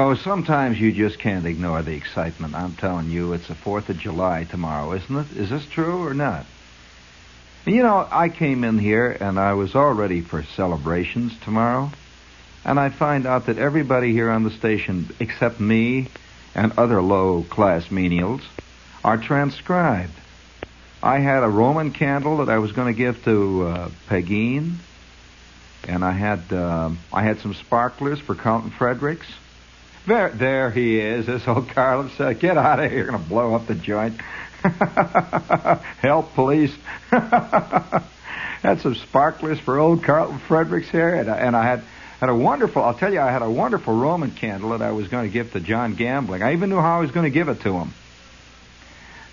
Oh, sometimes you just can't ignore the excitement. I'm telling you, it's the 4th of July tomorrow, isn't it? Is this true or not? You know, I came in here and I was all ready for celebrations tomorrow. And I find out that everybody here on the station, except me and other low class menials, are transcribed. I had a Roman candle that I was going to give to uh, and I had uh, I had some sparklers for Carlton Fredericks. There, there he is. This old said, "Get out of here! You're going to blow up the joint." Help, police! had some sparklers for old Carlton Fredericks here, and I, and I had had a wonderful. I'll tell you, I had a wonderful Roman candle that I was going to give to John Gambling. I even knew how I was going to give it to him.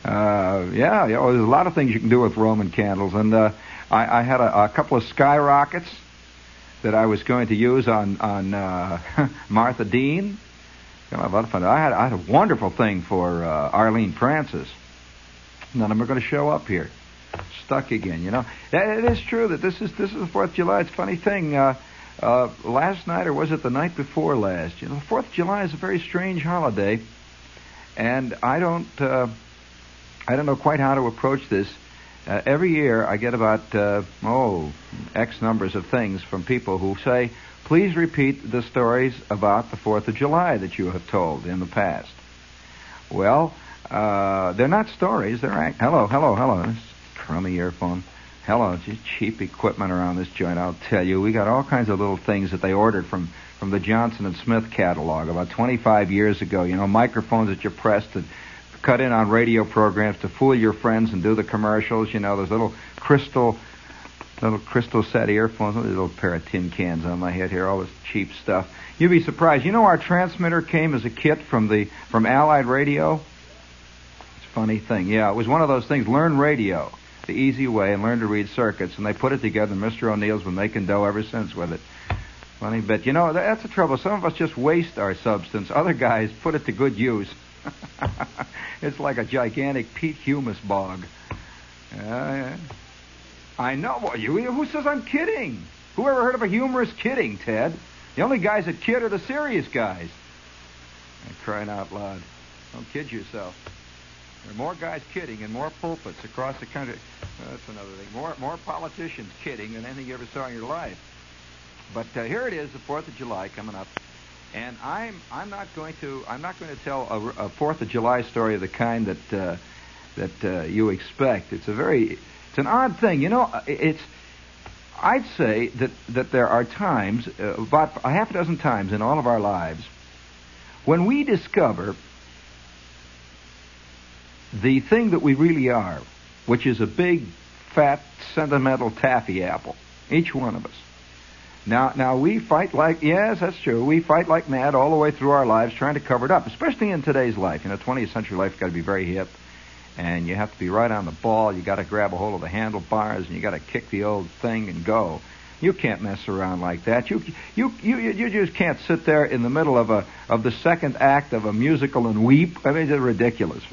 Uh, yeah, you know, there's a lot of things you can do with Roman candles, and uh, I, I had a, a couple of skyrockets that I was going to use on on uh, Martha Dean. Know, a lot of fun. I had I had a wonderful thing for uh, Arlene Francis. None of them are going to show up here. Stuck again, you know. It is true that this is this is the Fourth of July. It's a funny thing. Uh, uh, last night, or was it the night before last? You know, Fourth of July is a very strange holiday, and I don't. Uh, I don't know quite how to approach this. Uh, every year I get about, uh, oh, X numbers of things from people who say, please repeat the stories about the 4th of July that you have told in the past. Well, uh, they're not stories. They're act- hello, hello, hello. This crummy earphone. Hello, just cheap equipment around this joint. I'll tell you, we got all kinds of little things that they ordered from from the Johnson and Smith catalog about 25 years ago. You know, microphones that you press to cut in on radio programs to fool your friends and do the commercials. You know, those little crystal, little crystal set earphones, a little pair of tin cans on my head here, all this cheap stuff. You'd be surprised. You know, our transmitter came as a kit from the from Allied Radio. It's a funny thing. Yeah, it was one of those things. Learn radio the easy way and learn to read circuits, and they put it together. And Mr. O'Neill's been making dough ever since with it. Funny bit. You know, that's the trouble. Some of us just waste our substance. Other guys put it to good use. it's like a gigantic peat humus bog. Uh, I know. You, who says I'm kidding? Who ever heard of a humorous kidding, Ted? The only guys that kid are the serious guys. I'm crying out loud. Don't kid yourself. There are more guys kidding in more pulpits across the country. that's another thing. More more politicians kidding than anything you ever saw in your life. But uh, here it is, the Fourth of July coming up. And I'm I'm not going to I'm not going to tell a, a Fourth of July story of the kind that uh, that uh, you expect. It's a very it's an odd thing. You know, uh, it's I'd say that that there are times uh, about a half a dozen times in all of our lives when we discover the thing that we really are, which is a big, fat, sentimental taffy apple. Each one of us. Now, now we fight like yes, that's true. We fight like mad all the way through our lives, trying to cover it up. Especially in today's life, you know, 20th century life, got to be very hip, and you have to be right on the ball. You got to grab a hold of the handlebars, and you got to kick the old thing and go. You can't mess around like that. You, you, you, you just can't sit there in the middle of a of the second act of a musical and weep. I mean, it's ridiculous.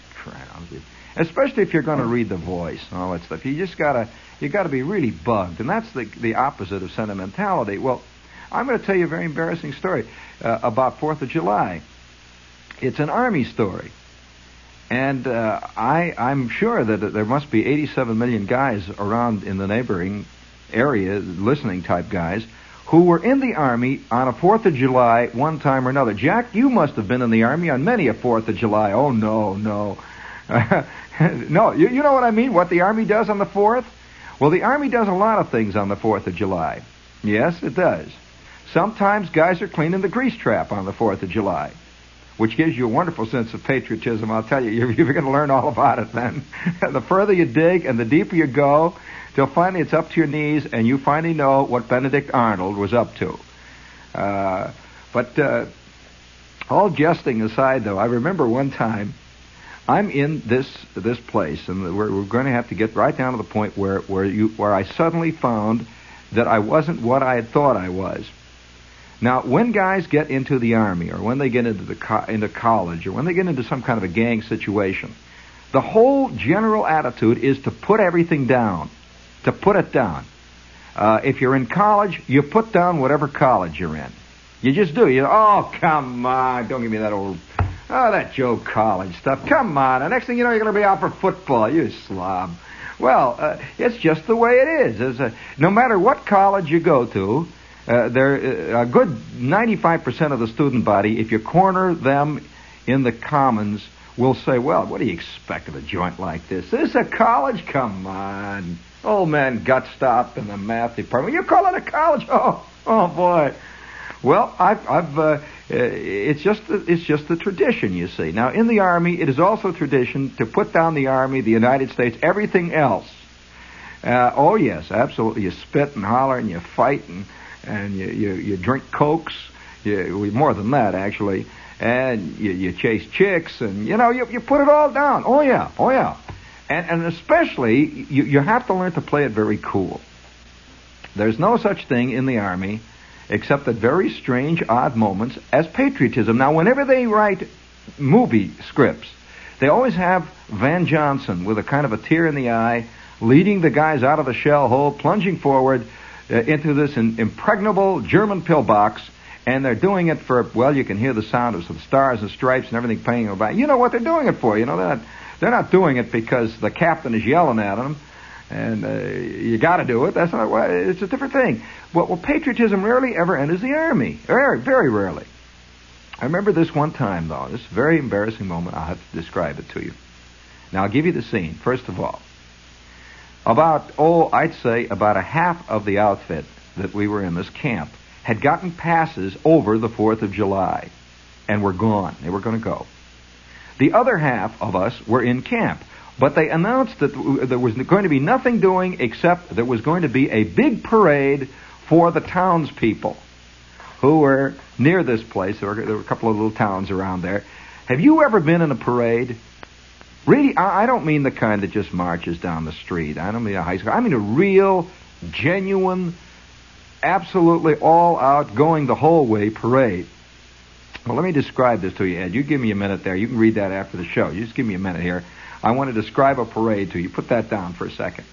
Especially if you're going to read the voice and all that stuff. You just gotta you got to be really bugged, and that's the the opposite of sentimentality. Well, I'm going to tell you a very embarrassing story uh, about Fourth of July. It's an army story, and uh, I I'm sure that there must be 87 million guys around in the neighboring area, listening type guys, who were in the army on a Fourth of July one time or another. Jack, you must have been in the army on many a Fourth of July. Oh no, no. no, you, you know what I mean? What the Army does on the 4th? Well, the Army does a lot of things on the 4th of July. Yes, it does. Sometimes guys are cleaning the grease trap on the 4th of July, which gives you a wonderful sense of patriotism. I'll tell you, you're, you're going to learn all about it then. the further you dig and the deeper you go, till finally it's up to your knees and you finally know what Benedict Arnold was up to. Uh, but uh, all jesting aside, though, I remember one time I'm in this this place, and we're, we're going to have to get right down to the point where where you where I suddenly found that I wasn't what I had thought I was. Now, when guys get into the army, or when they get into the co- into college, or when they get into some kind of a gang situation, the whole general attitude is to put everything down, to put it down. Uh, if you're in college, you put down whatever college you're in. You just do. You oh come on, don't give me that old oh that Joe College stuff. Come on. The next thing you know, you're going to be out for football. You slob. Well, uh, it's just the way it is. A, no matter what college you go to, uh, there uh, a good 95% of the student body, if you corner them in the commons, will say, "Well, what do you expect of a joint like this? This is a college? Come on." Old man gut stop in the math department. You call it a college? Oh, oh boy. Well, I've, I've uh, uh, it's just the, it's just the tradition, you see. Now, in the army, it is also tradition to put down the army, the United States, everything else. Uh, oh yes, absolutely. You spit and holler and you fight and and you you, you drink cokes. You, more than that, actually. And you, you chase chicks and you know you you put it all down. Oh yeah, oh yeah. And, and especially, you, you have to learn to play it very cool. There's no such thing in the Army except at very strange, odd moments as patriotism. Now, whenever they write movie scripts, they always have Van Johnson with a kind of a tear in the eye, leading the guys out of the shell hole, plunging forward uh, into this impregnable German pillbox, and they're doing it for, well, you can hear the sound of the stars and stripes and everything playing about. You know what they're doing it for. You know, they're not they're not doing it because the captain is yelling at them, and uh, you got to do it. That's not. Well, it's a different thing. Well, well, patriotism rarely ever enters the army. Very, very rarely. I remember this one time though. This very embarrassing moment. I'll have to describe it to you. Now I'll give you the scene. First of all, about oh, I'd say about a half of the outfit that we were in this camp had gotten passes over the Fourth of July, and were gone. They were going to go. The other half of us were in camp. But they announced that there was going to be nothing doing except there was going to be a big parade for the townspeople who were near this place. There were, there were a couple of little towns around there. Have you ever been in a parade? Really, I, I don't mean the kind that just marches down the street. I don't mean a high school. I mean a real, genuine, absolutely all out, going the whole way parade. Well, let me describe this to you, Ed. You give me a minute there. You can read that after the show. You just give me a minute here. I want to describe a parade to you. Put that down for a second.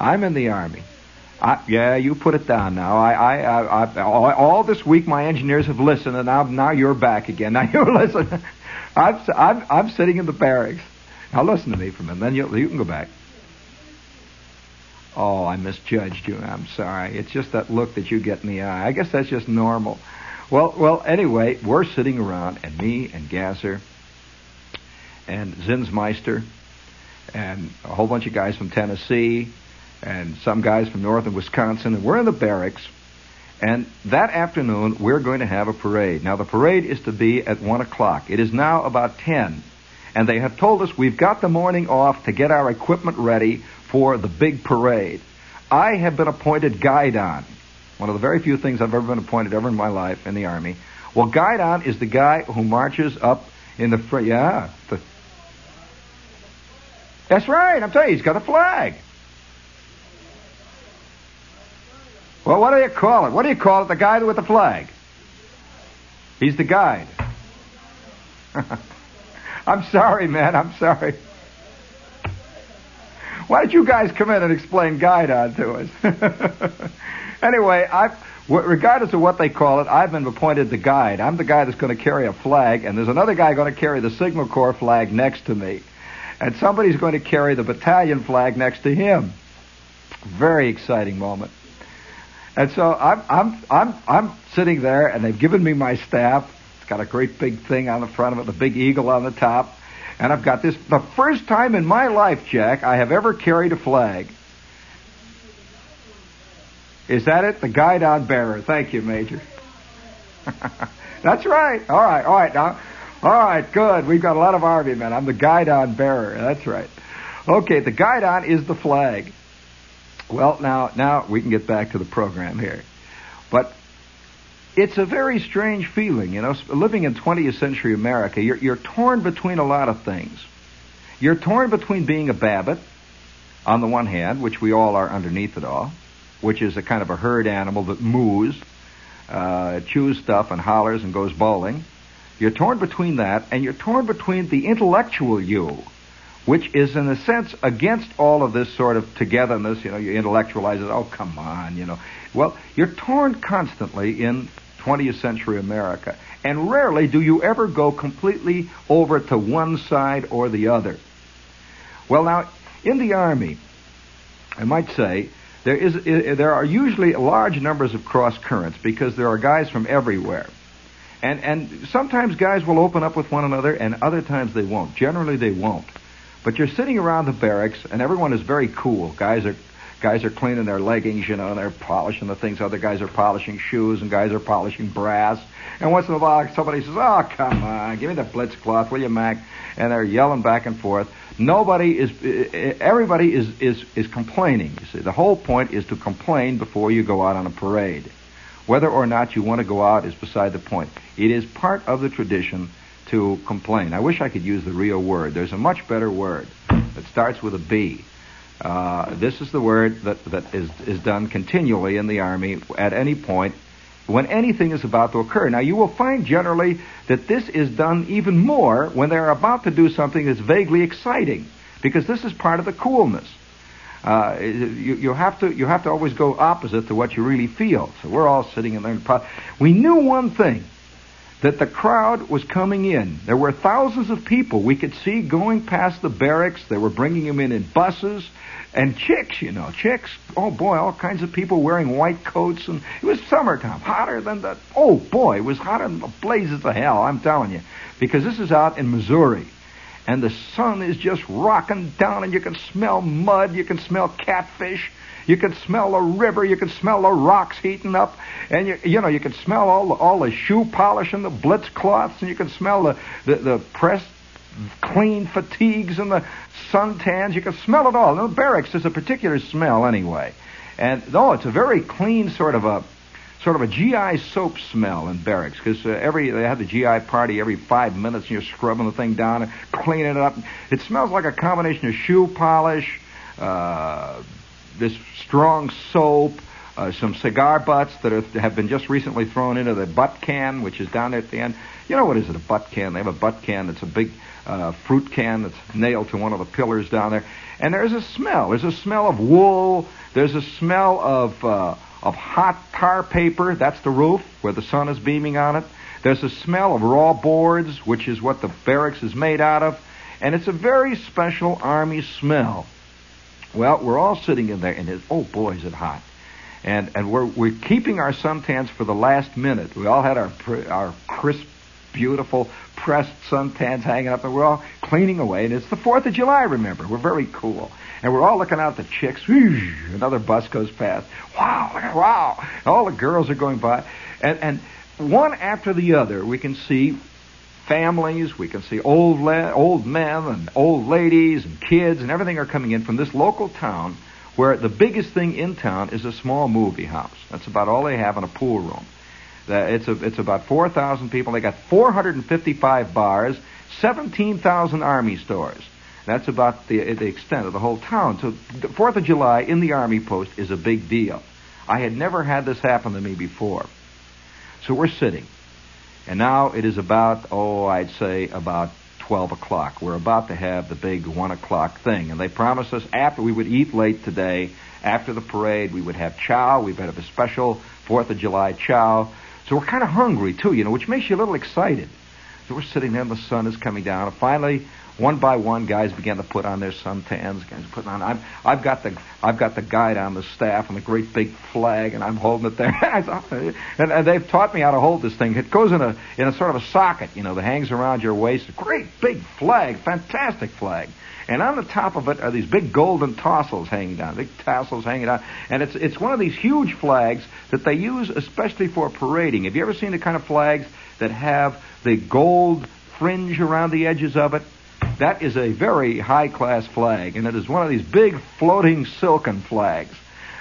I'm in the Army. I, yeah, you put it down now. I, I, I, I all, all, this week my engineers have listened, and now, now you're back again. Now you listen. I'm, I'm, I'm sitting in the barracks. Now listen to me for a minute. Then you, you can go back. Oh, I misjudged you. I'm sorry. It's just that look that you get in the eye. I guess that's just normal. Well, well. Anyway, we're sitting around, and me and Gasser and Zinsmeister and a whole bunch of guys from Tennessee and some guys from northern Wisconsin, and we're in the barracks. And that afternoon, we're going to have a parade. Now, the parade is to be at 1 o'clock. It is now about 10. And they have told us we've got the morning off to get our equipment ready for the big parade. I have been appointed guidon, One of the very few things I've ever been appointed ever in my life in the Army. Well, guidon is the guy who marches up in the front. Yeah. The, that's right. I'm telling you, he's got a flag. Well, what do you call it? What do you call it? The guy with the flag. He's the guide. I'm sorry, man. I'm sorry. Why don't you guys come in and explain guidon to us? Anyway, I've, regardless of what they call it, I've been appointed the guide. I'm the guy that's going to carry a flag, and there's another guy going to carry the Signal Corps flag next to me. And somebody's going to carry the battalion flag next to him. Very exciting moment. And so I'm, I'm, I'm, I'm sitting there, and they've given me my staff. Got a great big thing on the front of it, the big eagle on the top. And I've got this, the first time in my life, Jack, I have ever carried a flag. Is that it? The guide guidon bearer. Thank you, Major. That's right. All right. All right. Now, all right. Good. We've got a lot of army men. I'm the guide guidon bearer. That's right. Okay. The guide guidon is the flag. Well, now, now we can get back to the program here. But it's a very strange feeling, you know, living in 20th century America. You're, you're torn between a lot of things. You're torn between being a Babbitt, on the one hand, which we all are underneath it all, which is a kind of a herd animal that moos, uh, chews stuff and hollers and goes bowling. You're torn between that, and you're torn between the intellectual you, which is in a sense against all of this sort of togetherness. You know, you intellectualize it. Oh, come on, you know. Well, you're torn constantly in 20th century America. And rarely do you ever go completely over to one side or the other. Well, now, in the Army, I might say, there, is, there are usually large numbers of cross currents because there are guys from everywhere. And, and sometimes guys will open up with one another and other times they won't. Generally they won't. But you're sitting around the barracks and everyone is very cool. Guys are guys are cleaning their leggings, you know, and they're polishing the things. Other guys are polishing shoes and guys are polishing brass. And once in a while somebody says, "Oh, come on, give me the blitz cloth, will you, Mac?" And they're yelling back and forth. Nobody is, eh, eh, everybody is, is, is complaining. You see, the whole point is to complain before you go out on a parade. Whether or not you want to go out is beside the point. It is part of the tradition to complain. I wish I could use the real word. There's a much better word that starts with a B. Uh, this is the word that, that is, is done continually in the Army at any point when anything is about to occur. Now, you will find generally that this is done even more when they're about to do something that's vaguely exciting, because this is part of the coolness. Uh, you, you, have to you have to always go opposite to what you really feel. So we're all sitting in there. We knew one thing that the crowd was coming in. There were thousands of people we could see going past the barracks. They were bringing them in in buses. And chicks, you know, chicks, oh boy, all kinds of people wearing white coats, and it was summertime, hotter than the, oh boy, it was hotter than the blazes of hell, I'm telling you. Because this is out in Missouri, and the sun is just rocking down, and you can smell mud, you can smell catfish, you can smell the river, you can smell the rocks heating up, and you, you know, you can smell all the, all the shoe polish and the blitz cloths, and you can smell the, the, the pressed clean fatigues and the suntans. You can smell it all. The barracks is a particular smell anyway. And oh, it's a very clean sort of a sort of a GI soap smell in barracks because uh, every they have the GI party every five minutes and you're scrubbing the thing down and cleaning it up. It smells like a combination of shoe polish, uh, this strong soap, uh, some cigar butts that are, have been just recently thrown into the butt can, which is down there at the end. You know what is it? A butt can? They have a butt can that's a big uh, fruit can that's nailed to one of the pillars down there. And there's a smell. There's a smell of wool. There's a smell of uh, of hot tar paper. That's the roof where the sun is beaming on it. There's a smell of raw boards, which is what the barracks is made out of. And it's a very special army smell. Well, we're all sitting in there, and it's, oh boy, is it hot. And, and we're, we're keeping our suntans for the last minute. We all had our, our crisp, beautiful pressed suntans hanging up, and we're all cleaning away. And it's the 4th of July, remember. We're very cool. And we're all looking out the chicks. Another bus goes past. Wow, wow. All the girls are going by. And, and one after the other, we can see families, we can see old, la- old men and old ladies and kids and everything are coming in from this local town where the biggest thing in town is a small movie house. That's about all they have in a pool room. Uh, it's, a, it's about 4,000 people. They got 455 bars, 17,000 Army stores. That's about the, the extent of the whole town. So, the 4th of July in the Army post is a big deal. I had never had this happen to me before. So we're sitting. And now it is about, oh, I'd say about 12 o'clock. We're about to have the big 1 o'clock thing. And they promised us after we would eat late today, after the parade, we would have chow. We would have a special 4th of July chow. So we're kind of hungry too, you know, which makes you a little excited. So we're sitting there and the sun is coming down. And finally, one by one, guys began to put on their suntans. Guys putting on. I've, I've got the I've got the guidon the staff and a great big flag, and I'm holding it there. and, and they've taught me how to hold this thing. It goes in a in a sort of a socket, you know, that hangs around your waist. Great big flag, fantastic flag. And on the top of it are these big golden tassels hanging down, big tassels hanging down. And it's, it's one of these huge flags that they use especially for parading. Have you ever seen the kind of flags that have the gold fringe around the edges of it? That is a very high class flag, and it is one of these big floating silken flags.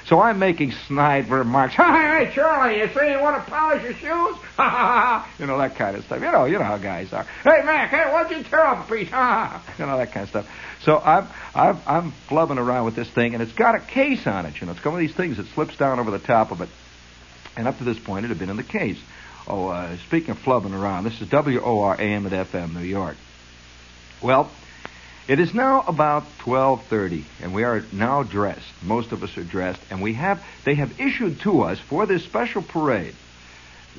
So I'm making snide remarks. Hey, Charlie, you say you want to polish your shoes? Ha ha ha! You know that kind of stuff. You know, you know how guys are. Hey, Mac, hey, why'd you tear off a piece? Ha ha! You know that kind of stuff. So I'm I'm I'm flubbing around with this thing, and it's got a case on it. You know, it's one of these things that slips down over the top of it. And up to this point, it had been in the case. Oh, uh, speaking of flubbing around, this is WOR AM at FM, New York. Well, it is now about 12:30 and we are now dressed. Most of us are dressed and we have they have issued to us for this special parade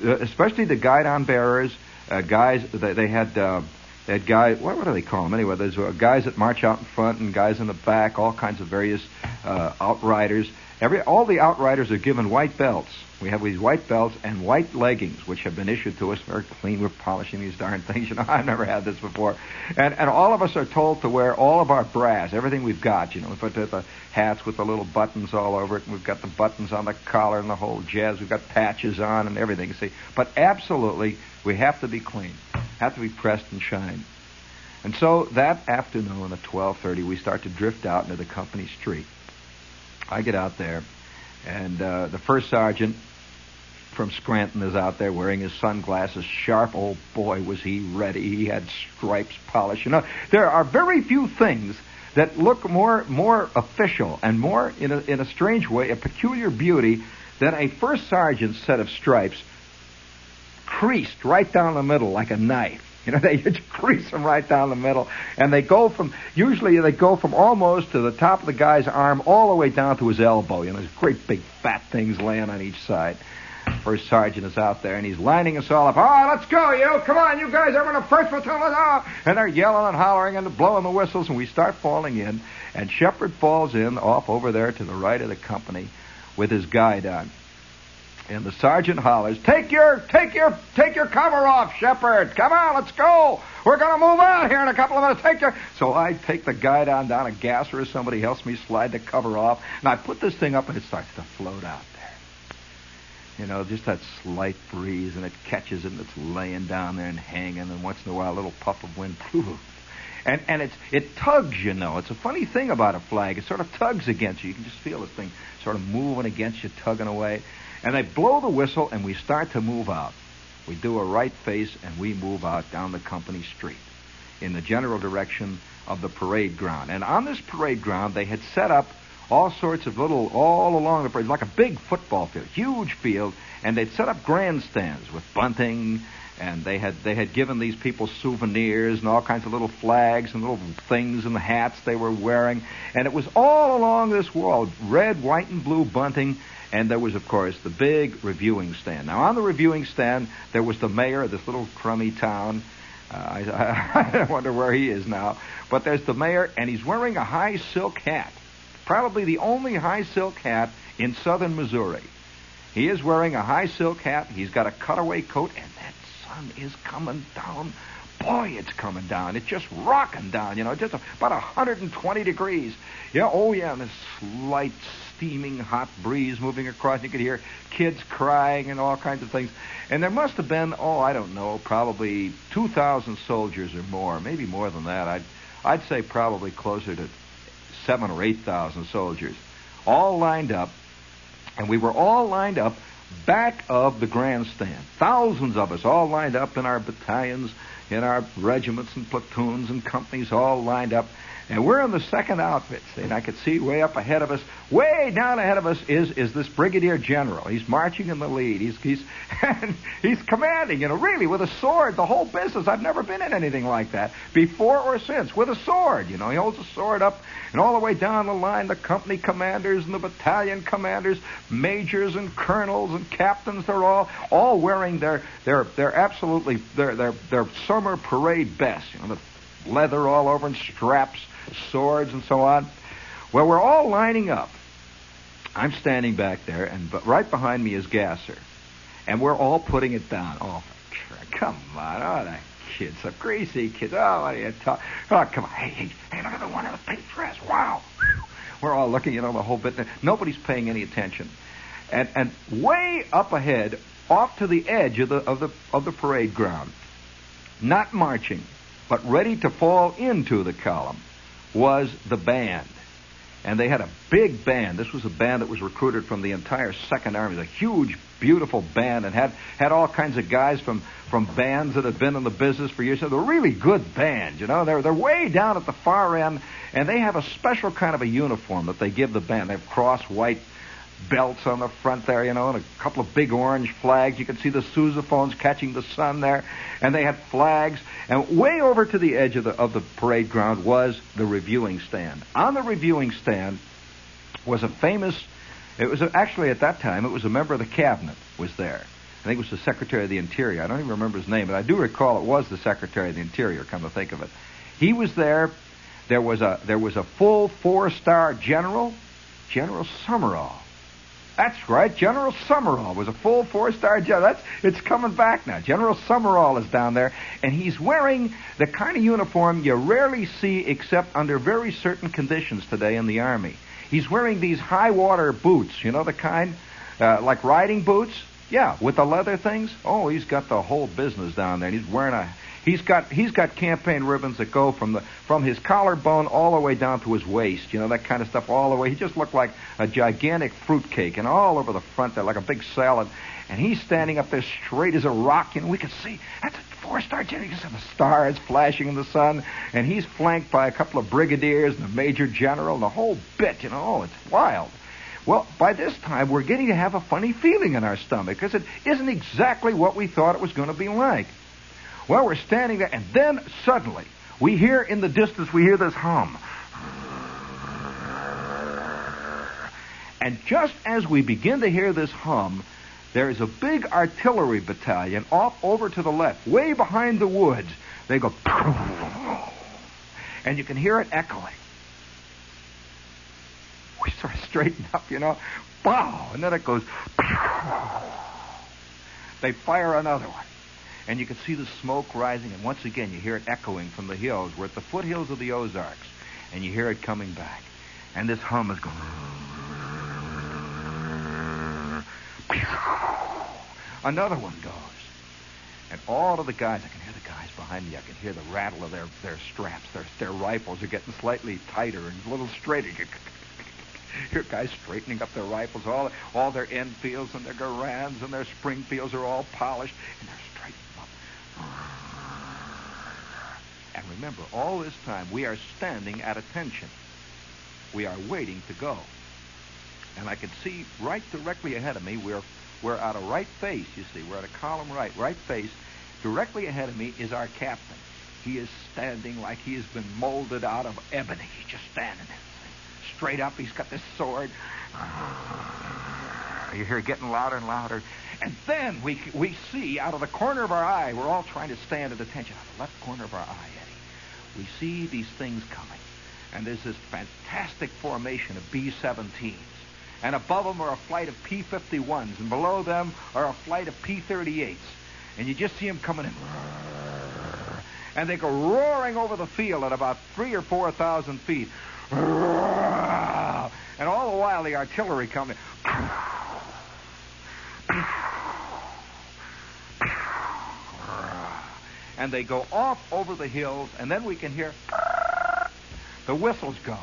uh, especially the guidon bearers, uh, guys. They, they had uh, they had guys. What, what do they call them anyway? There's uh, guys that march out in front and guys in the back. All kinds of various uh, outriders. Every all the outriders are given white belts. We have these white belts and white leggings, which have been issued to us. Very clean. We're polishing these darn things. You know, I've never had this before. And and all of us are told to wear all of our brass, everything we've got. You know, we put the, the hats with the little buttons all over it. And we've got the buttons on the collar and the whole jazz. We've got patches on and everything. See, but absolutely, we have to be clean. Have to be pressed and shined. And so that afternoon at 12:30, we start to drift out into the company street. I get out there, and uh, the first sergeant from Scranton is out there wearing his sunglasses. Sharp old boy was he ready. He had stripes polished. You know, there are very few things that look more more official and more in a, in a strange way a peculiar beauty than a first sergeant's set of stripes creased right down the middle like a knife. You know, they crease them right down the middle, and they go from usually they go from almost to the top of the guy's arm all the way down to his elbow. You know, there's great big fat things laying on each side. First sergeant is out there and he's lining us all up. All right, let's go, you. Come on, you guys in first platoon. And they're yelling and hollering and blowing the whistles, and we start falling in. And Shepherd falls in off over there to the right of the company with his guidon. And the sergeant hollers, "Take your, take your, take your cover off, Shepherd! Come on, let's go. We're gonna move out here in a couple of minutes. Take your." So I take the guidon down a gasser. or Somebody helps me slide the cover off, and I put this thing up, and it starts to float out there. you know, just that slight breeze, and it catches it, and it's laying down there and hanging, and once in a while a little puff of wind, and and it's it tugs, you know. It's a funny thing about a flag; it sort of tugs against you. You can just feel this thing sort of moving against you, tugging away. And they blow the whistle, and we start to move out. We do a right face, and we move out down the company street in the general direction of the parade ground. And on this parade ground, they had set up all sorts of little, all along the parade, like a big football field, huge field, and they'd set up grandstands with bunting, and they had they had given these people souvenirs and all kinds of little flags and little things and the hats they were wearing, and it was all along this wall, red, white, and blue bunting. And there was, of course, the big reviewing stand. Now, on the reviewing stand, there was the mayor of this little crummy town. Uh, I, I wonder where he is now. But there's the mayor, and he's wearing a high silk hat probably the only high silk hat in southern Missouri. He is wearing a high silk hat. He's got a cutaway coat, and that sun is coming down. Boy, it's coming down. It's just rocking down, you know, just about 120 degrees. Yeah, oh yeah, and this slight steaming hot breeze moving across. You could hear kids crying and all kinds of things. And there must have been, oh, I don't know, probably 2,000 soldiers or more, maybe more than that. I'd, I'd say probably closer to seven or eight thousand soldiers, all lined up, and we were all lined up back of the grandstand. Thousands of us all lined up in our battalions, in our regiments and platoons and companies, all lined up. And we're in the second outfit, and I could see way up ahead of us, way down ahead of us is is this brigadier general. He's marching in the lead. He's he's he's commanding, you know, really with a sword. The whole business. I've never been in anything like that before or since. With a sword, you know, he holds a sword up, and all the way down the line, the company commanders and the battalion commanders, majors and colonels and captains, they're all all wearing their their their absolutely their their their summer parade best, you know, the leather all over and straps swords and so on. Well, we're all lining up. I'm standing back there, and but right behind me is Gasser, and we're all putting it down. Oh, come on! Oh, that kid's so greasy, kids. Oh, what are you talking? Oh, come on! Hey, hey, hey! Look at the one in the pink dress! Wow! We're all looking, you know, the whole bit. Nobody's paying any attention, and and way up ahead, off to the edge of the of the of the parade ground, not marching, but ready to fall into the column was the band. And they had a big band. This was a band that was recruited from the entire Second Army. It was a huge, beautiful band and had, had all kinds of guys from, from bands that had been in the business for years. So they're a really good band, you know. They're, they're way down at the far end, and they have a special kind of a uniform that they give the band. They have cross white belts on the front there, you know, and a couple of big orange flags. You could see the sousaphones catching the sun there, and they had flags. And way over to the edge of the of the parade ground was the reviewing stand. On the reviewing stand was a famous. It was a, actually at that time it was a member of the cabinet was there. I think it was the Secretary of the Interior. I don't even remember his name, but I do recall it was the Secretary of the Interior. Come to think of it, he was there. There was a there was a full four-star general, General Summerall. That's right, General Summerall was a full four-star general. That's it's coming back now. General Summerall is down there, and he's wearing the kind of uniform you rarely see except under very certain conditions today in the army. He's wearing these high water boots, you know the kind, uh, like riding boots. Yeah, with the leather things. Oh, he's got the whole business down there. And he's wearing a He's got he's got campaign ribbons that go from the from his collarbone all the way down to his waist. You know that kind of stuff all the way. He just looked like a gigantic fruitcake, and all over the front there like a big salad. And he's standing up there straight as a rock. You know we can see that's a four-star general. You can see the stars flashing in the sun, and he's flanked by a couple of brigadiers and a major general and the whole bit. You know, oh, it's wild. Well, by this time, we're getting to have a funny feeling in our stomach because it isn't exactly what we thought it was going to be like. Well, we're standing there, and then suddenly we hear in the distance, we hear this hum. And just as we begin to hear this hum, there is a big artillery battalion off over to the left, way behind the woods. They go, and you can hear it echoing. We sort of straighten up, you know, wow, and then it goes. They fire another one and you can see the smoke rising, and once again you hear it echoing from the hills. We're at the foothills of the Ozarks, and you hear it coming back. And this hum is going. Another one goes. And all of the guys, I can hear the guys behind me, I can hear the rattle of their, their straps. Their, their rifles are getting slightly tighter and a little straighter. Your guys straightening up their rifles, all all their Enfields and their Garands and their Springfields are all polished, and they're and remember, all this time we are standing at attention. We are waiting to go. And I can see right directly ahead of me, we're, we're at a right face, you see. We're at a column right, right face. Directly ahead of me is our captain. He is standing like he has been molded out of ebony. He's just standing there. Straight up, he's got this sword. Ah, you hear it getting louder and louder. And then we, we see out of the corner of our eye, we're all trying to stand at attention, out of the left corner of our eye, we see these things coming. And there's this fantastic formation of B 17s. And above them are a flight of P 51s. And below them are a flight of P 38s. And you just see them coming in. And they go roaring over the field at about three or four thousand feet. And all the while the artillery coming. And they go off over the hills, and then we can hear the whistles go.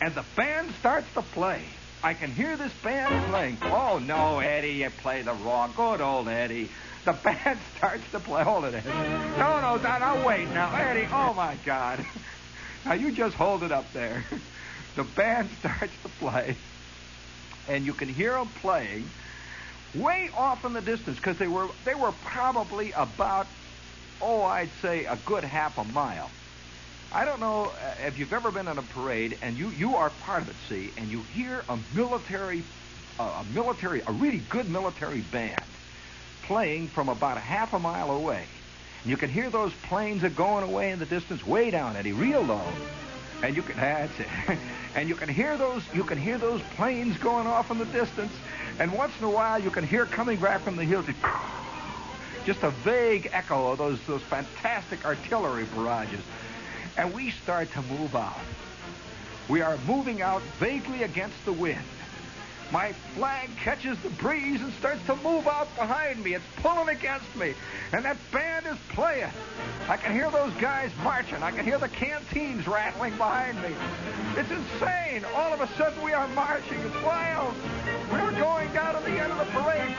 And the band starts to play. I can hear this band playing. Oh, no, Eddie, you play the wrong. Good old Eddie. The band starts to play. Hold it, Eddie. No, no, no, no, wait now. Eddie, oh, my God. Now, you just hold it up there. The band starts to play, and you can hear them playing way off in the distance because they were they were probably about oh, I'd say a good half a mile. I don't know uh, if you've ever been in a parade and you, you are part of it, see, and you hear a military, uh, a military, a really good military band playing from about a half a mile away. And you can hear those planes are going away in the distance, way down, Eddie, real low. And you can, that's it. and you can hear those, you can hear those planes going off in the distance. And once in a while, you can hear coming back from the hills just a vague echo of those, those fantastic artillery barrages. And we start to move out. We are moving out vaguely against the wind. My flag catches the breeze and starts to move out behind me. It's pulling against me. And that band is playing. I can hear those guys marching. I can hear the canteens rattling behind me. It's insane. All of a sudden we are marching. It's wild. We're going down to the end of the parade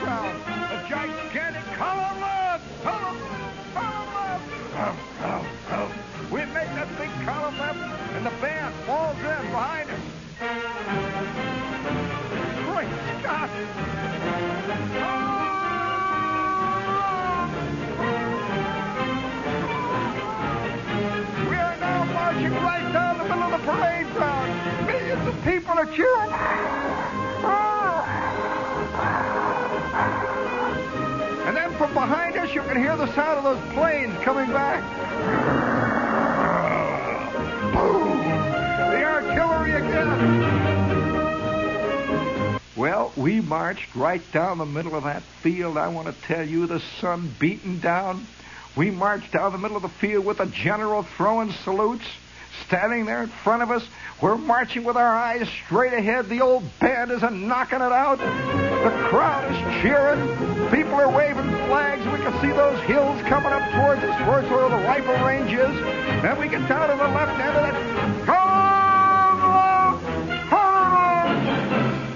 up behind us, you can hear the sound of those planes coming back. Boom! The artillery again. Well, we marched right down the middle of that field. I want to tell you, the sun beating down. We marched down the middle of the field with the general throwing salutes standing there in front of us. We're marching with our eyes straight ahead. The old band is a knocking it out. The crowd is cheering. People are waving flags. We can see those hills coming up towards us, towards where the rifle range is. Then we get down to the left end of it.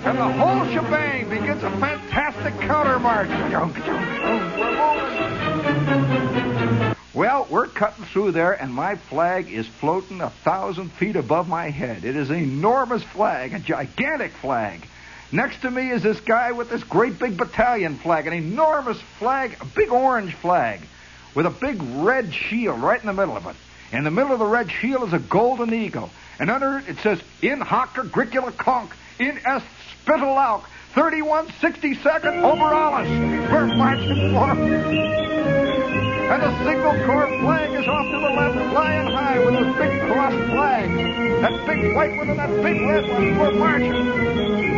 And the whole shebang begins a fantastic counter march. Well, we're cutting through there, and my flag is floating a thousand feet above my head. It is an enormous flag, a gigantic flag. Next to me is this guy with this great big battalion flag, an enormous flag, a big orange flag, with a big red shield right in the middle of it. In the middle of the red shield is a golden eagle, and under it it says, In hoc agricula conch, in est spitalauk, 3162nd Overalis. We're marching for and the signal corps flag is off to the left, flying high with a big cross flag. That big white one and that big red one. We're marching.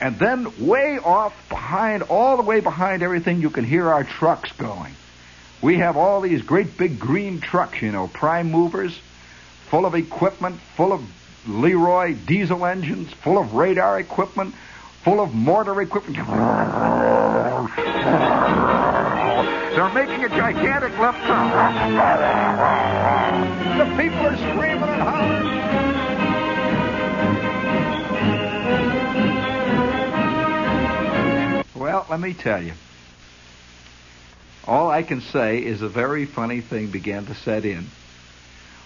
And then way off behind, all the way behind everything, you can hear our trucks going. We have all these great big green trucks, you know, prime movers, full of equipment, full of Leroy diesel engines, full of radar equipment, full of mortar equipment. They're making a gigantic left turn. The people are screaming and hollering. Let me tell you. All I can say is a very funny thing began to set in.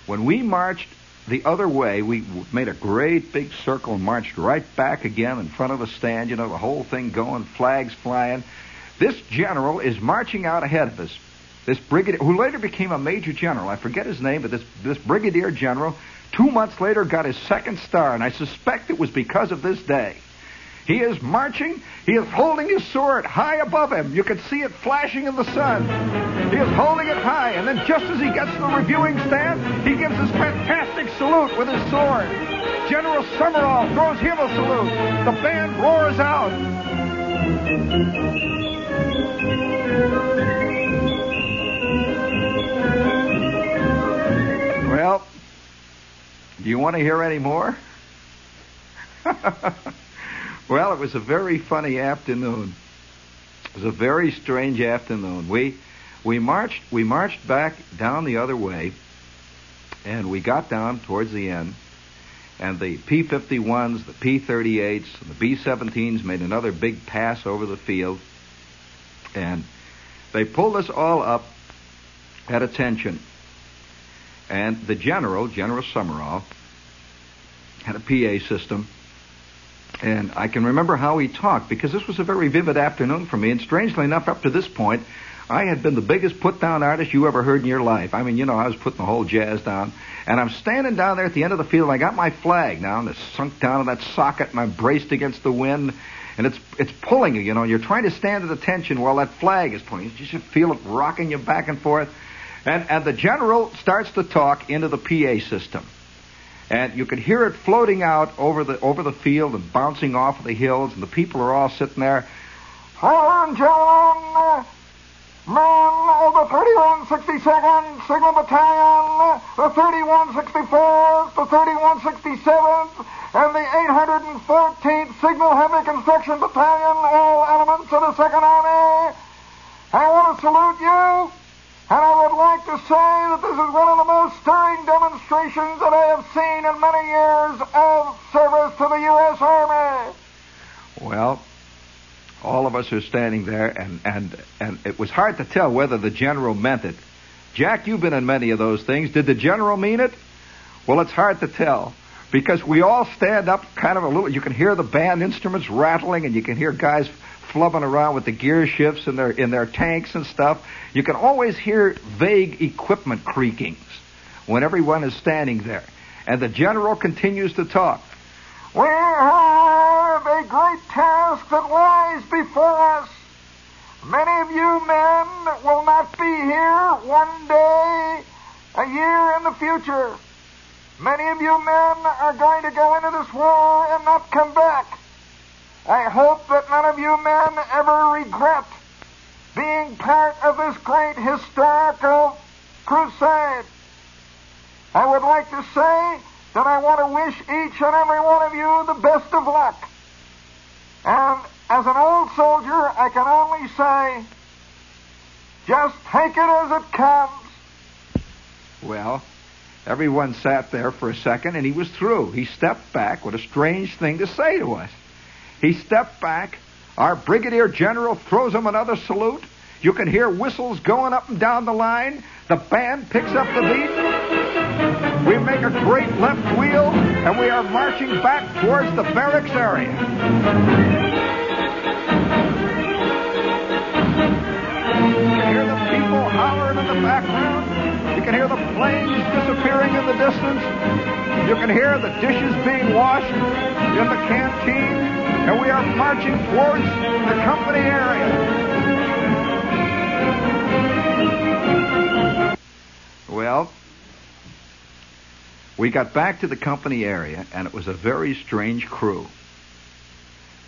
When we marched the other way, we made a great big circle and marched right back again in front of the stand, you know, the whole thing going, flags flying. This general is marching out ahead of us. This brigadier, who later became a major general, I forget his name, but this, this brigadier general, two months later got his second star, and I suspect it was because of this day. He is marching. He is holding his sword high above him. You can see it flashing in the sun. He is holding it high, and then just as he gets to the reviewing stand, he gives his fantastic salute with his sword. General Summerall throws him a salute. The band roars out. Well, do you want to hear any more? well, it was a very funny afternoon. It was a very strange afternoon. We we marched we marched back down the other way, and we got down towards the end, and the P-51s, the P-38s, and the B-17s made another big pass over the field, and they pulled us all up at attention. And the general, General Summerall, had a PA system. And I can remember how he talked because this was a very vivid afternoon for me. And strangely enough, up to this point, I had been the biggest put down artist you ever heard in your life. I mean, you know, I was putting the whole jazz down. And I'm standing down there at the end of the field. And I got my flag now, and it's sunk down in that socket, and I'm braced against the wind and it's it's pulling you. You know, you're trying to stand at attention while that flag is pulling. You just feel it rocking you back and forth, and and the general starts to talk into the PA system, and you can hear it floating out over the over the field and bouncing off of the hills, and the people are all sitting there. John, men of the 3162nd Signal Battalion, the 3164th, the 3167th, and the 813th Signal Heavy Construction Battalion, all elements of the Second Army. I want to salute you, and I would like to say that this is one of the most stirring demonstrations that I have seen in many years of service to the U.S. Army. Well, all of us are standing there, and, and, and it was hard to tell whether the general meant it. Jack, you've been in many of those things. Did the general mean it? Well, it's hard to tell because we all stand up kind of a little. You can hear the band instruments rattling, and you can hear guys flubbing around with the gear shifts in their in their tanks and stuff. You can always hear vague equipment creakings when everyone is standing there, and the general continues to talk. We have a great task that lies before us. Many of you men will not be here one day, a year in the future. Many of you men are going to go into this war and not come back. I hope that none of you men ever regret being part of this great historical crusade. I would like to say that I want to wish each and every one of you the best of luck. And as an old soldier, I can only say, just take it as it comes. Well, everyone sat there for a second and he was through. He stepped back. What a strange thing to say to us. He stepped back. Our brigadier general throws him another salute. You can hear whistles going up and down the line. The band picks up the beat. We make a great left wheel, and we are marching back towards the barracks area. You hear the people hollering in the background. You can hear the planes disappearing in the distance. You can hear the dishes being washed in the canteen. And we are marching towards the company area. Well, we got back to the company area, and it was a very strange crew.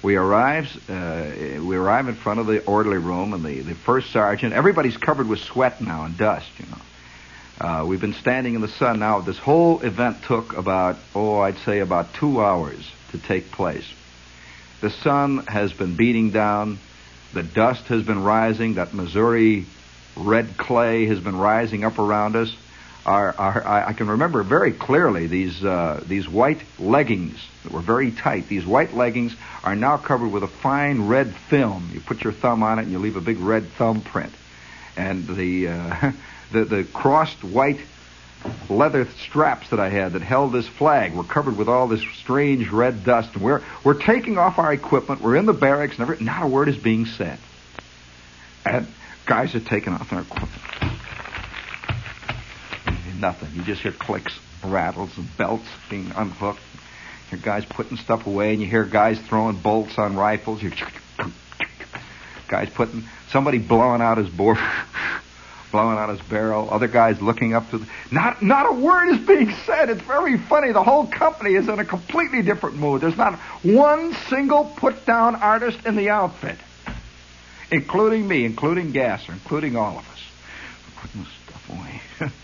We arrive, uh, we arrive in front of the orderly room, and the, the first sergeant, everybody's covered with sweat now and dust, you know. Uh, we've been standing in the sun now. This whole event took about, oh, I'd say about two hours to take place. The sun has been beating down. The dust has been rising. That Missouri red clay has been rising up around us. Our, our, I can remember very clearly these uh, these white leggings that were very tight. These white leggings are now covered with a fine red film. You put your thumb on it and you leave a big red thumbprint. And the uh, the, the crossed white leather straps that I had that held this flag were covered with all this strange red dust. And we're we're taking off our equipment. We're in the barracks, and not a word is being said. And guys are taking off their equipment nothing. You just hear clicks, rattles, and belts being unhooked. You hear guys putting stuff away, and you hear guys throwing bolts on rifles. You guys putting somebody blowing out his bore, blowing on his barrel. Other guys looking up to the, not not a word is being said. It's very funny. The whole company is in a completely different mood. There's not one single put down artist in the outfit, including me, including Gasser, including all of us. Putting stuff away.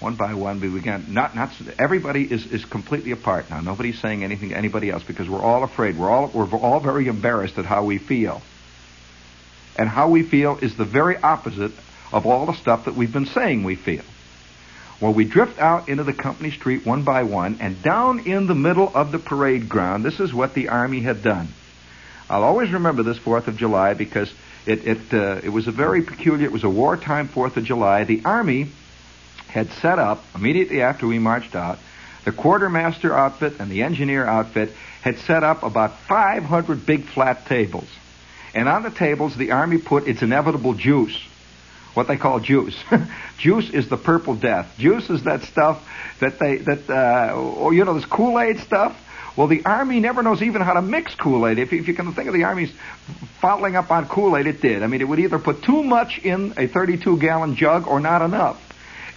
one by one we began not not everybody is is completely apart now nobody's saying anything to anybody else because we're all afraid we're all we're all very embarrassed at how we feel and how we feel is the very opposite of all the stuff that we've been saying we feel well we drift out into the company street one by one and down in the middle of the parade ground this is what the army had done i'll always remember this fourth of july because it it uh, it was a very peculiar it was a wartime fourth of july the army had set up immediately after we marched out. The quartermaster outfit and the engineer outfit had set up about 500 big flat tables. And on the tables, the Army put its inevitable juice, what they call juice. juice is the purple death. Juice is that stuff that they, that, uh, oh, you know, this Kool-Aid stuff. Well, the Army never knows even how to mix Kool-Aid. If, if you can think of the Army's following up on Kool-Aid, it did. I mean, it would either put too much in a 32 gallon jug or not enough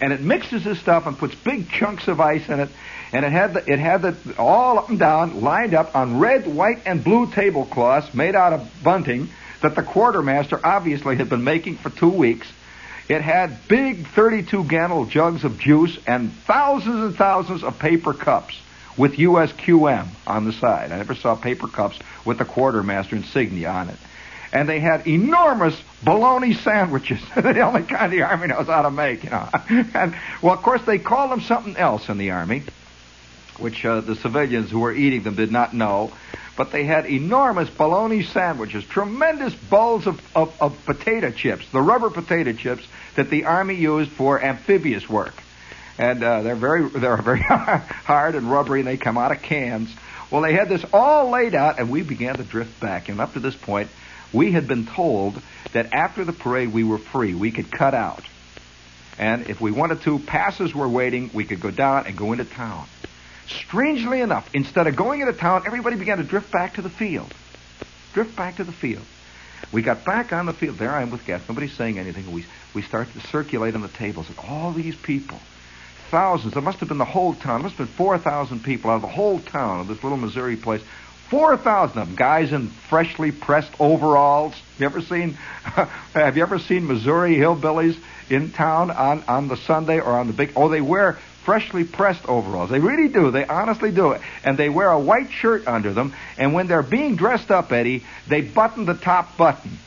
and it mixes this stuff and puts big chunks of ice in it, and it had the, it had the all up and down lined up on red, white, and blue tablecloths made out of bunting that the quartermaster obviously had been making for two weeks. It had big 32 gallon jugs of juice and thousands and thousands of paper cups with USQM on the side. I never saw paper cups with the quartermaster insignia on it and they had enormous bologna sandwiches. the only kind the army knows how to make, you know. and well, of course, they called them something else in the army, which uh, the civilians who were eating them did not know. But they had enormous bologna sandwiches, tremendous bowls of, of, of potato chips, the rubber potato chips that the army used for amphibious work. And uh, they're very they're very hard and rubbery, and they come out of cans. Well, they had this all laid out, and we began to drift back. And up to this point, we had been told that after the parade we were free. We could cut out. And if we wanted to, passes were waiting. We could go down and go into town. Strangely enough, instead of going into town, everybody began to drift back to the field. Drift back to the field. We got back on the field. There I am with guests. Nobody's saying anything. We, we start to circulate on the tables. And all these people, thousands, there must have been the whole town. There must have been 4,000 people out of the whole town of this little Missouri place. 4,000 of them, guys in freshly pressed overalls. You ever seen, have you ever seen Missouri hillbillies in town on, on the Sunday or on the big, oh, they wear freshly pressed overalls. They really do. They honestly do. And they wear a white shirt under them. And when they're being dressed up, Eddie, they button the top button.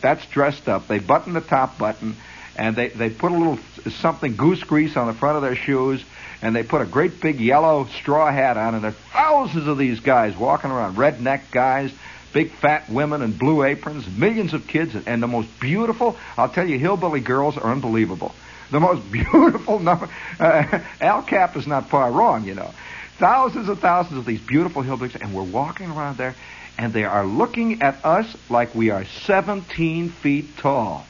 That's dressed up. They button the top button and they, they put a little something goose grease on the front of their shoes and they put a great big yellow straw hat on and there are thousands of these guys walking around, redneck guys, big fat women in blue aprons, millions of kids and the most beautiful, I'll tell you, hillbilly girls are unbelievable the most beautiful number. Uh, Al Capp is not far wrong, you know. Thousands and thousands of these beautiful hillbillies, and we're walking around there, and they are looking at us like we are 17 feet tall.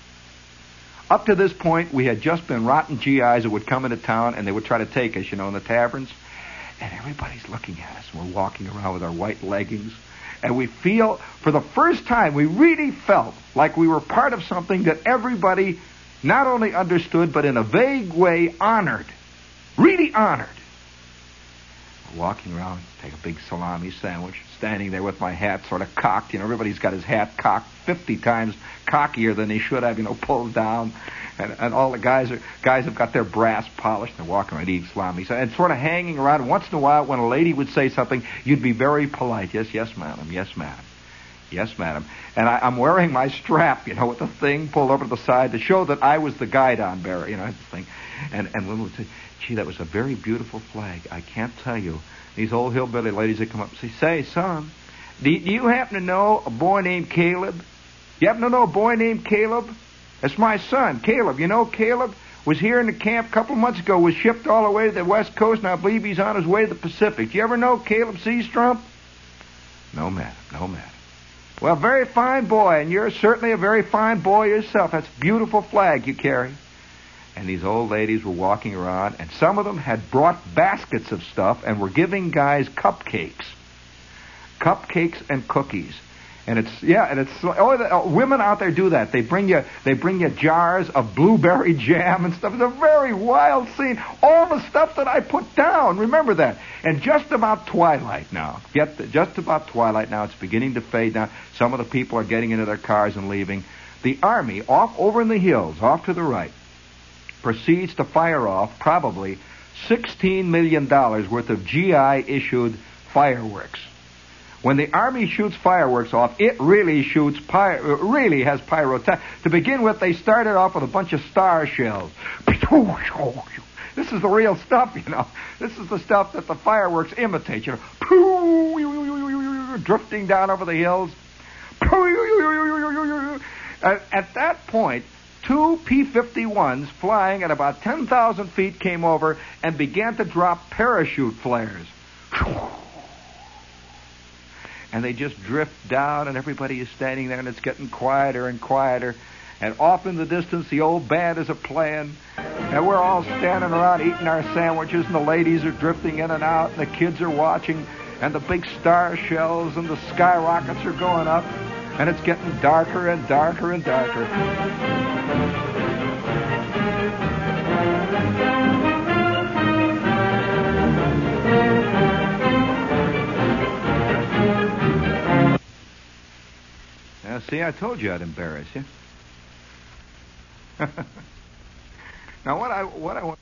Up to this point, we had just been rotten GIs that would come into town and they would try to take us, you know, in the taverns. And everybody's looking at us. And we're walking around with our white leggings. And we feel, for the first time, we really felt like we were part of something that everybody not only understood, but in a vague way honored. Really honored. Walking around, take a big salami sandwich, standing there with my hat sort of cocked. You know, everybody's got his hat cocked 50 times cockier than he should have, you know, pulled down. And, and all the guys are guys have got their brass polished. They're walking around eating salami, so, and sort of hanging around. Once in a while, when a lady would say something, you'd be very polite. Yes, yes, madam. Yes, madam. Yes, madam. And I, am wearing my strap, you know, with the thing pulled over to the side to show that I was the guidon bearer, you know, this thing. And and women would say, "Gee, that was a very beautiful flag. I can't tell you." These old hillbilly ladies that come up and say, "Say, son, do, do you happen to know a boy named Caleb? You happen to know a boy named Caleb? That's my son, Caleb. You know Caleb." was here in the camp a couple months ago, was shipped all the way to the West Coast, and I believe he's on his way to the Pacific. Do you ever know Caleb Seastrump? No, madam. No, madam. Well, very fine boy, and you're certainly a very fine boy yourself. That's a beautiful flag you carry. And these old ladies were walking around, and some of them had brought baskets of stuff and were giving guys cupcakes. Cupcakes and cookies. And it's yeah, and it's oh, the, oh, women out there do that. They bring you they bring you jars of blueberry jam and stuff. It's a very wild scene. All the stuff that I put down. Remember that. And just about twilight now. Get the, just about twilight now. It's beginning to fade now. Some of the people are getting into their cars and leaving. The army off over in the hills, off to the right, proceeds to fire off probably sixteen million dollars worth of GI issued fireworks. When the army shoots fireworks off, it really shoots py- uh, really has pyrotechnics. To begin with, they started off with a bunch of star shells. This is the real stuff, you know. This is the stuff that the fireworks imitate, you know. Drifting down over the hills. At that point, two P-51s flying at about 10,000 feet came over and began to drop parachute flares and they just drift down, and everybody is standing there, and it's getting quieter and quieter. And off in the distance, the old band is a playing, and we're all standing around eating our sandwiches, and the ladies are drifting in and out, and the kids are watching, and the big star shells and the skyrockets are going up, and it's getting darker and darker and darker. See, I told you I'd embarrass you. now, what I what I want.